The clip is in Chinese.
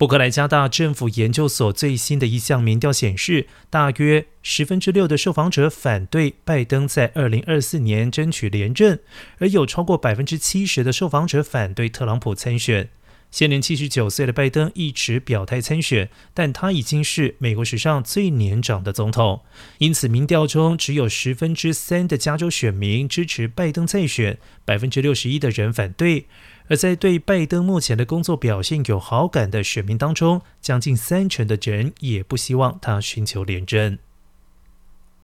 布克莱加大政府研究所最新的一项民调显示，大约十分之六的受访者反对拜登在二零二四年争取连任，而有超过百分之七十的受访者反对特朗普参选。现年七十九岁的拜登一直表态参选，但他已经是美国史上最年长的总统，因此民调中只有十分之三的加州选民支持拜登再选，百分之六十一的人反对。而在对拜登目前的工作表现有好感的选民当中，将近三成的人也不希望他寻求连任。